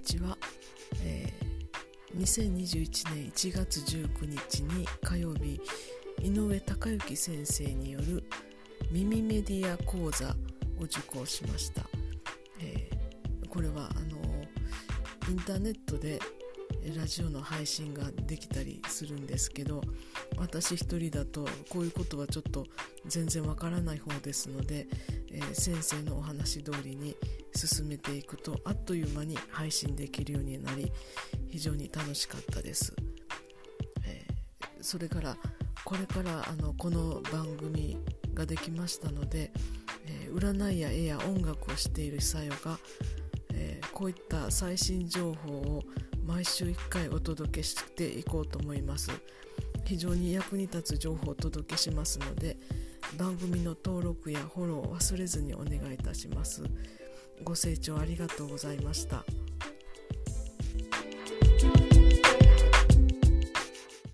日は、えー、2021年1月19日に火曜日井上隆之先生による耳メディア講座を受講しました、えー、これはあのインターネットでラジオの配信ができたりするんですけど私一人だとこういうことはちょっと全然わからない方ですので、えー、先生のお話通りに進めていくとあっという間に配信できるようになり非常に楽しかったです、えー、それからこれからあのこの番組ができましたので、えー、占いや絵や音楽をしているさよが、こういった最新情報を毎週1回お届けしていこうと思います非常に役に立つ情報をお届けしますので番組の登録やフォローを忘れずにお願いいたしますご清聴ありがとうございました。